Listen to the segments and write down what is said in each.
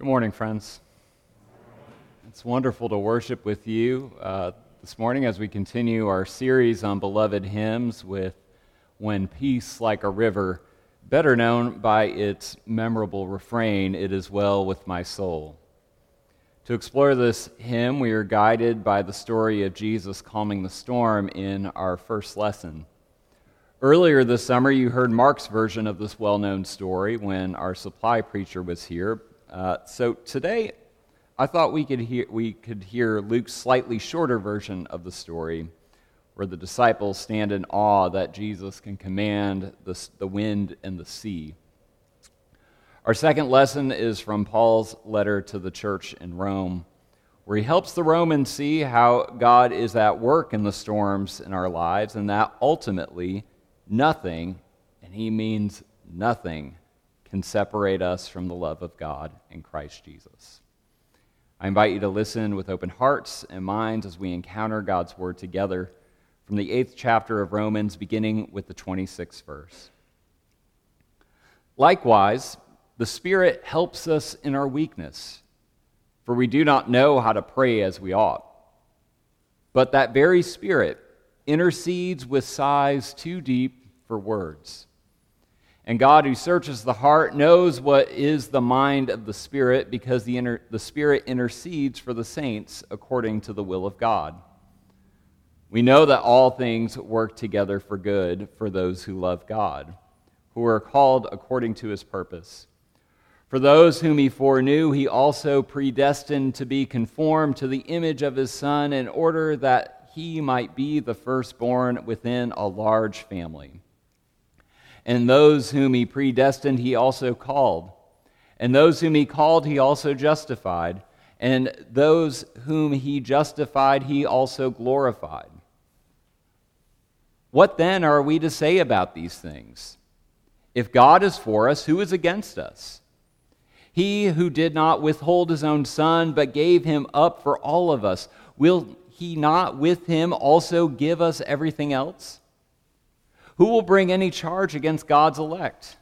Good morning, friends. It's wonderful to worship with you uh, this morning as we continue our series on beloved hymns with When Peace Like a River, better known by its memorable refrain, It Is Well With My Soul. To explore this hymn, we are guided by the story of Jesus calming the storm in our first lesson. Earlier this summer, you heard Mark's version of this well known story when our supply preacher was here, uh, so today, I thought we could, hear, we could hear Luke's slightly shorter version of the story, where the disciples stand in awe that Jesus can command the, the wind and the sea. Our second lesson is from Paul's letter to the church in Rome, where he helps the Romans see how God is at work in the storms in our lives, and that ultimately nothing, and he means nothing, can separate us from the love of God in Christ Jesus. I invite you to listen with open hearts and minds as we encounter God's word together from the eighth chapter of Romans, beginning with the 26th verse. Likewise, the Spirit helps us in our weakness, for we do not know how to pray as we ought. But that very Spirit intercedes with sighs too deep for words. And God, who searches the heart, knows what is the mind of the Spirit because the, inter- the Spirit intercedes for the saints according to the will of God. We know that all things work together for good for those who love God, who are called according to his purpose. For those whom he foreknew, he also predestined to be conformed to the image of his Son in order that he might be the firstborn within a large family. And those whom he predestined, he also called. And those whom he called, he also justified. And those whom he justified, he also glorified. What then are we to say about these things? If God is for us, who is against us? He who did not withhold his own son, but gave him up for all of us, will he not with him also give us everything else? Who will bring any charge against God's elect?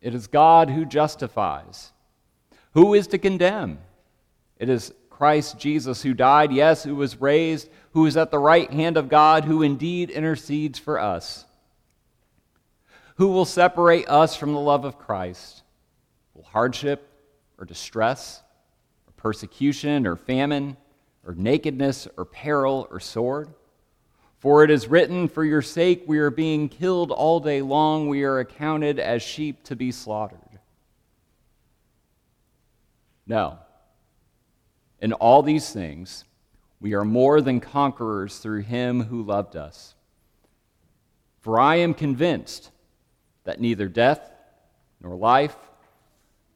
It is God who justifies. Who is to condemn? It is Christ Jesus who died, yes, who was raised, who is at the right hand of God, who indeed intercedes for us. Who will separate us from the love of Christ? Will hardship or distress or persecution or famine or nakedness or peril or sword? For it is written, For your sake we are being killed all day long, we are accounted as sheep to be slaughtered. No. In all these things, we are more than conquerors through him who loved us. For I am convinced that neither death, nor life,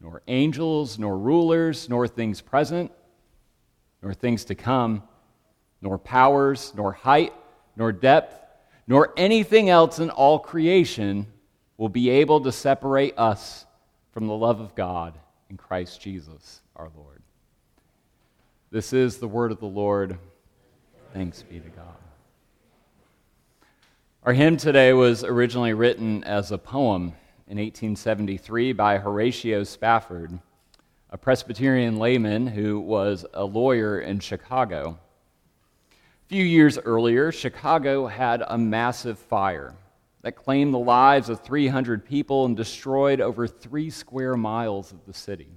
nor angels, nor rulers, nor things present, nor things to come, nor powers, nor height, nor depth, nor anything else in all creation will be able to separate us from the love of God in Christ Jesus our Lord. This is the word of the Lord. Thanks be to God. Our hymn today was originally written as a poem in 1873 by Horatio Spafford, a Presbyterian layman who was a lawyer in Chicago few years earlier, Chicago had a massive fire that claimed the lives of 300 people and destroyed over three square miles of the city.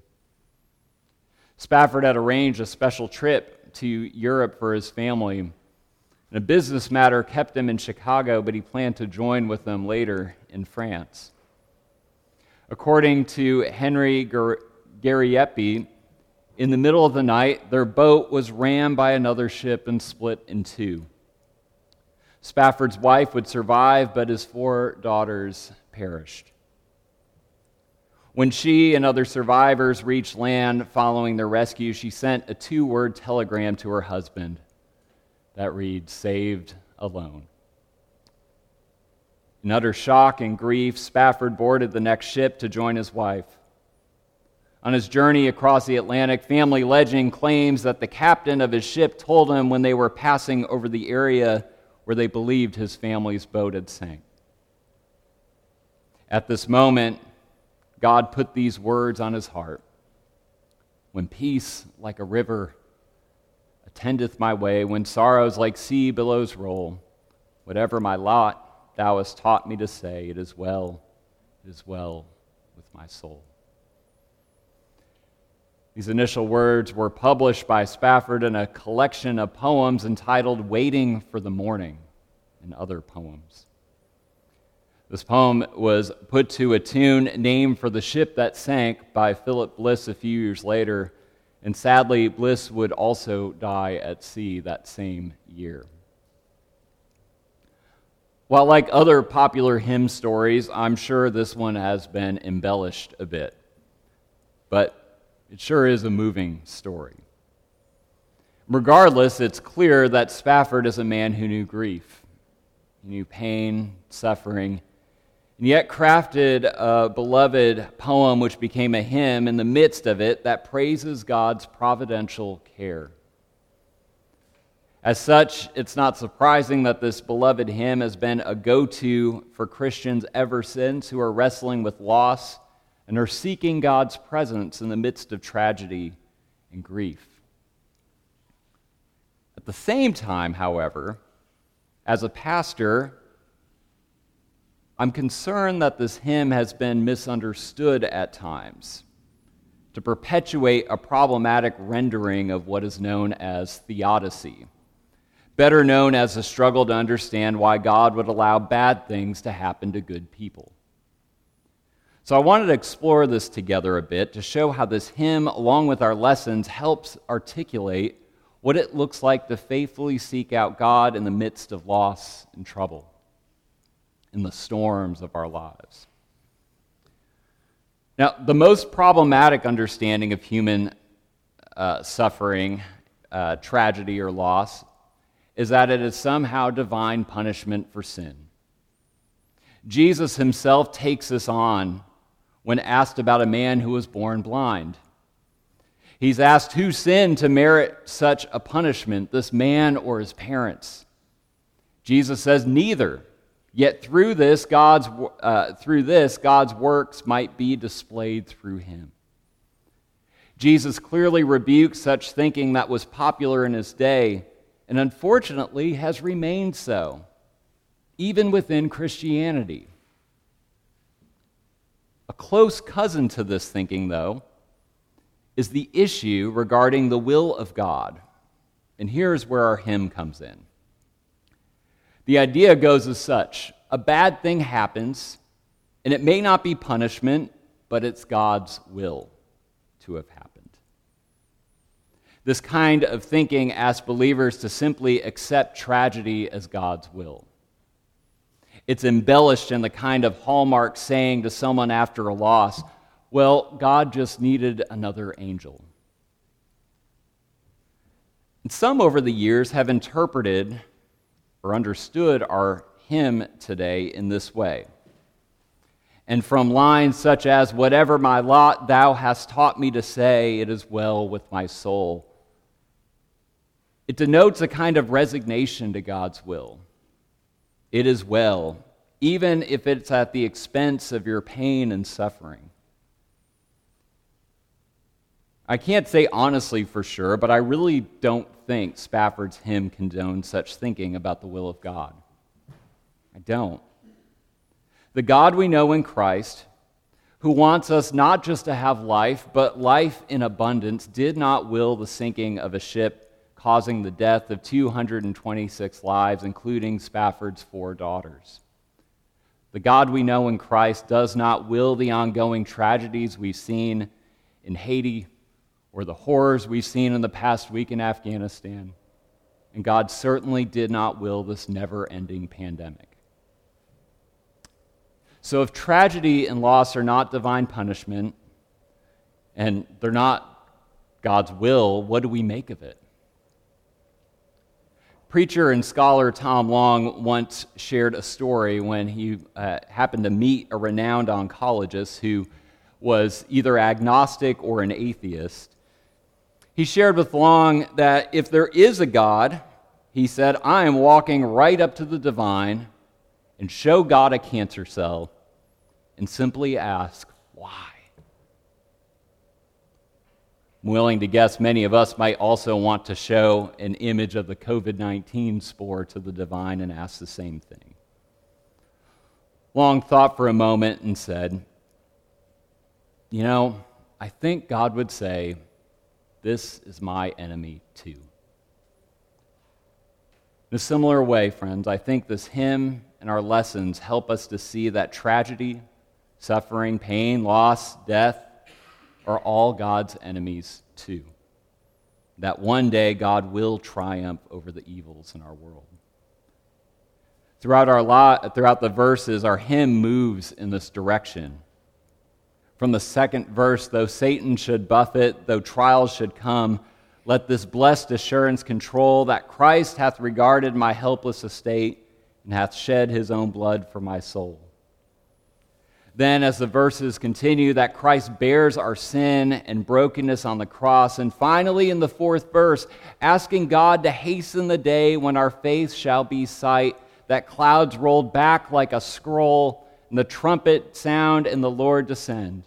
Spafford had arranged a special trip to Europe for his family. And a business matter kept him in Chicago, but he planned to join with them later in France. According to Henry Gariepy, in the middle of the night, their boat was rammed by another ship and split in two. Spafford's wife would survive, but his four daughters perished. When she and other survivors reached land following their rescue, she sent a two word telegram to her husband that reads, Saved alone. In utter shock and grief, Spafford boarded the next ship to join his wife. On his journey across the Atlantic, family legend claims that the captain of his ship told him when they were passing over the area where they believed his family's boat had sank. At this moment, God put these words on his heart when peace like a river attendeth my way, when sorrows like sea billows roll. Whatever my lot, thou hast taught me to say, It is well, it is well with my soul. These initial words were published by Spafford in a collection of poems entitled Waiting for the Morning and Other Poems. This poem was put to a tune named for the ship that sank by Philip Bliss a few years later, and sadly, Bliss would also die at sea that same year. While, like other popular hymn stories, I'm sure this one has been embellished a bit. But it sure is a moving story. Regardless, it's clear that Spafford is a man who knew grief, he knew pain, suffering, and yet crafted a beloved poem which became a hymn in the midst of it that praises God's providential care. As such, it's not surprising that this beloved hymn has been a go to for Christians ever since who are wrestling with loss and are seeking God's presence in the midst of tragedy and grief. At the same time, however, as a pastor, I'm concerned that this hymn has been misunderstood at times to perpetuate a problematic rendering of what is known as theodicy, better known as the struggle to understand why God would allow bad things to happen to good people. So I wanted to explore this together a bit to show how this hymn, along with our lessons, helps articulate what it looks like to faithfully seek out God in the midst of loss and trouble, in the storms of our lives. Now, the most problematic understanding of human uh, suffering, uh, tragedy, or loss is that it is somehow divine punishment for sin. Jesus himself takes this on when asked about a man who was born blind. He's asked who sinned to merit such a punishment, this man or his parents. Jesus says neither. Yet through this, God's, uh, through this, God's works might be displayed through him. Jesus clearly rebukes such thinking that was popular in his day, and unfortunately has remained so, even within Christianity. A close cousin to this thinking, though, is the issue regarding the will of God. And here's where our hymn comes in. The idea goes as such a bad thing happens, and it may not be punishment, but it's God's will to have happened. This kind of thinking asks believers to simply accept tragedy as God's will. It's embellished in the kind of hallmark saying to someone after a loss, well, God just needed another angel. And some over the years have interpreted or understood our hymn today in this way. And from lines such as, Whatever my lot thou hast taught me to say, it is well with my soul. It denotes a kind of resignation to God's will it is well, even if it's at the expense of your pain and suffering. I can't say honestly for sure, but I really don't think Spafford's hymn condones such thinking about the will of God. I don't. The God we know in Christ, who wants us not just to have life, but life in abundance, did not will the sinking of a ship causing the death of 226 lives, including Spafford's four daughters. The God we know in Christ does not will the ongoing tragedies we've seen in Haiti or the horrors we've seen in the past week in Afghanistan. And God certainly did not will this never ending pandemic. So, if tragedy and loss are not divine punishment and they're not God's will, what do we make of it? Preacher and scholar Tom Long once shared a story when he uh, happened to meet a renowned oncologist who was either agnostic or an atheist. He shared with Long that if there is a God, he said, I am walking right up to the divine and show God a cancer cell and simply ask, why? I'm willing to guess many of us might also want to show an image of the COVID 19 spore to the divine and ask the same thing. Long thought for a moment and said, You know, I think God would say, This is my enemy too. In a similar way, friends, I think this hymn and our lessons help us to see that tragedy, suffering, pain, loss, death, are all God's enemies too. That one day God will triumph over the evils in our world. Throughout, our lot, throughout the verses, our hymn moves in this direction. From the second verse, though Satan should buffet, though trials should come, let this blessed assurance control that Christ hath regarded my helpless estate and hath shed his own blood for my soul then, as the verses continue, that Christ bears our sin and brokenness on the cross. And finally, in the fourth verse, asking God to hasten the day when our faith shall be sight, that clouds rolled back like a scroll, and the trumpet sound, and the Lord descend.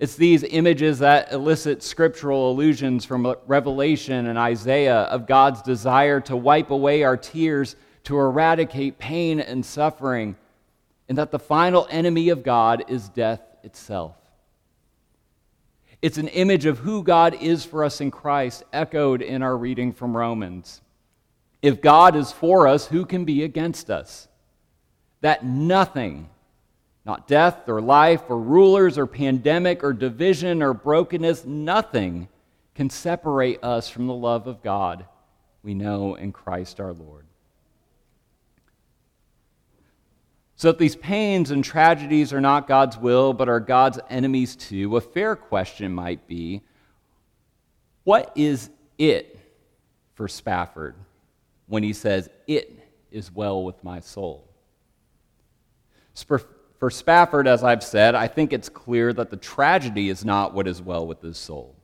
It's these images that elicit scriptural allusions from Revelation and Isaiah of God's desire to wipe away our tears, to eradicate pain and suffering and that the final enemy of God is death itself. It's an image of who God is for us in Christ, echoed in our reading from Romans. If God is for us, who can be against us? That nothing, not death or life or rulers or pandemic or division or brokenness, nothing can separate us from the love of God we know in Christ our Lord. So, if these pains and tragedies are not God's will, but are God's enemies too, a fair question might be what is it for Spafford when he says, It is well with my soul? For Spafford, as I've said, I think it's clear that the tragedy is not what is well with his soul.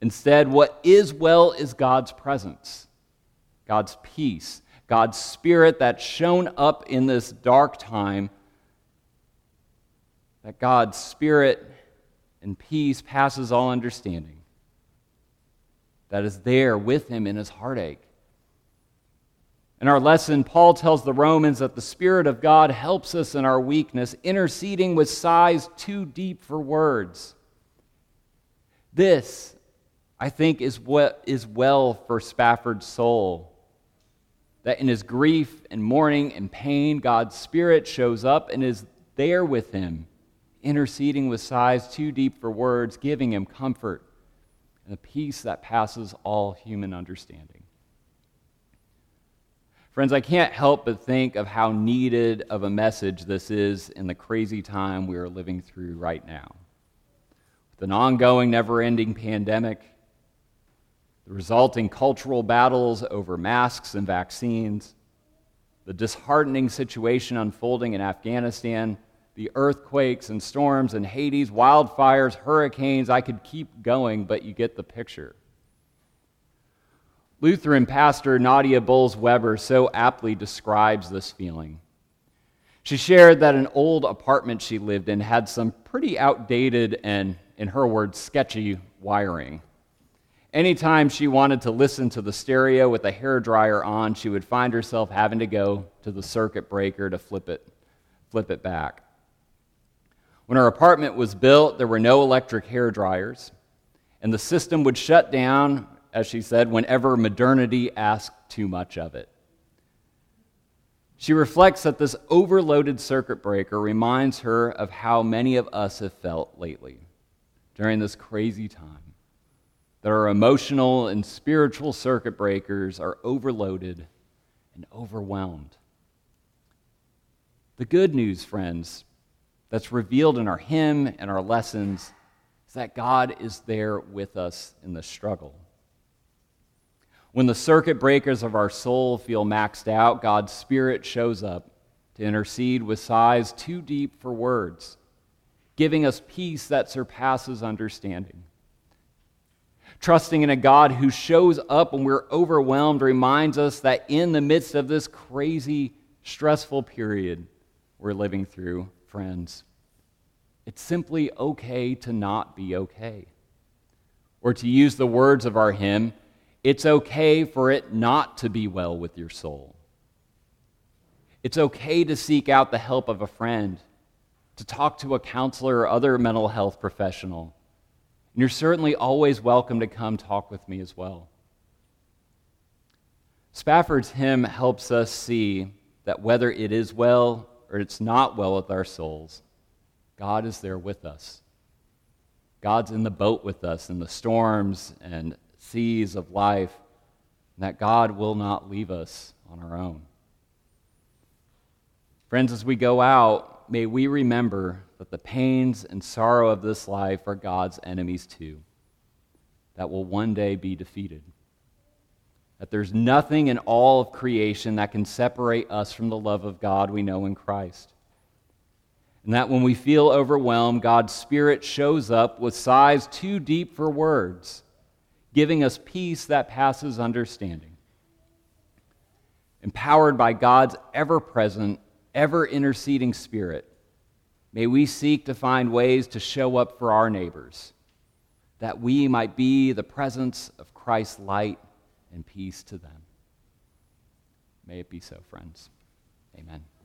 Instead, what is well is God's presence, God's peace, God's Spirit that's shown up in this dark time, that God's Spirit and peace passes all understanding, that is there with him in his heartache. In our lesson, Paul tells the Romans that the Spirit of God helps us in our weakness, interceding with sighs too deep for words. This, I think, is what is well for Spafford's soul that in his grief and mourning and pain, God's Spirit shows up and is there with him, interceding with sighs too deep for words, giving him comfort and a peace that passes all human understanding. Friends, I can't help but think of how needed of a message this is in the crazy time we are living through right now. With an ongoing, never ending pandemic, the resulting cultural battles over masks and vaccines, the disheartening situation unfolding in Afghanistan, the earthquakes and storms in Haiti, wildfires, hurricanes. I could keep going, but you get the picture. Lutheran pastor Nadia Bolz Weber so aptly describes this feeling. She shared that an old apartment she lived in had some pretty outdated and, in her words, sketchy wiring. Anytime she wanted to listen to the stereo with the hair dryer on, she would find herself having to go to the circuit breaker to flip it, flip it back. When her apartment was built, there were no electric hair dryers, and the system would shut down, as she said, whenever modernity asked too much of it. She reflects that this overloaded circuit breaker reminds her of how many of us have felt lately during this crazy time that our emotional and spiritual circuit breakers are overloaded and overwhelmed. The good news, friends, that's revealed in our hymn and our lessons is that God is there with us in the struggle. When the circuit breakers of our soul feel maxed out, God's Spirit shows up to intercede with sighs too deep for words, giving us peace that surpasses understanding. Trusting in a God who shows up when we're overwhelmed reminds us that in the midst of this crazy, stressful period we're living through, friends, it's simply okay to not be okay. Or to use the words of our hymn, it's okay for it not to be well with your soul. It's okay to seek out the help of a friend, to talk to a counselor or other mental health professional. And you're certainly always welcome to come talk with me as well. Spafford's hymn helps us see that whether it is well or it's not well with our souls, God is there with us. God's in the boat with us in the storms and seas of life, and that God will not leave us on our own. Friends, as we go out, may we remember that the pains and sorrow of this life are God's enemies too, that will one day be defeated. That there's nothing in all of creation that can separate us from the love of God we know in Christ. And that when we feel overwhelmed, God's Spirit shows up with sighs too deep for words, giving us peace that passes understanding. Empowered by God's ever present ever interceding Spirit, may we seek to find ways to show up for our neighbors, that we might be the presence of Christ's light and peace to them. May it be so, friends. Amen.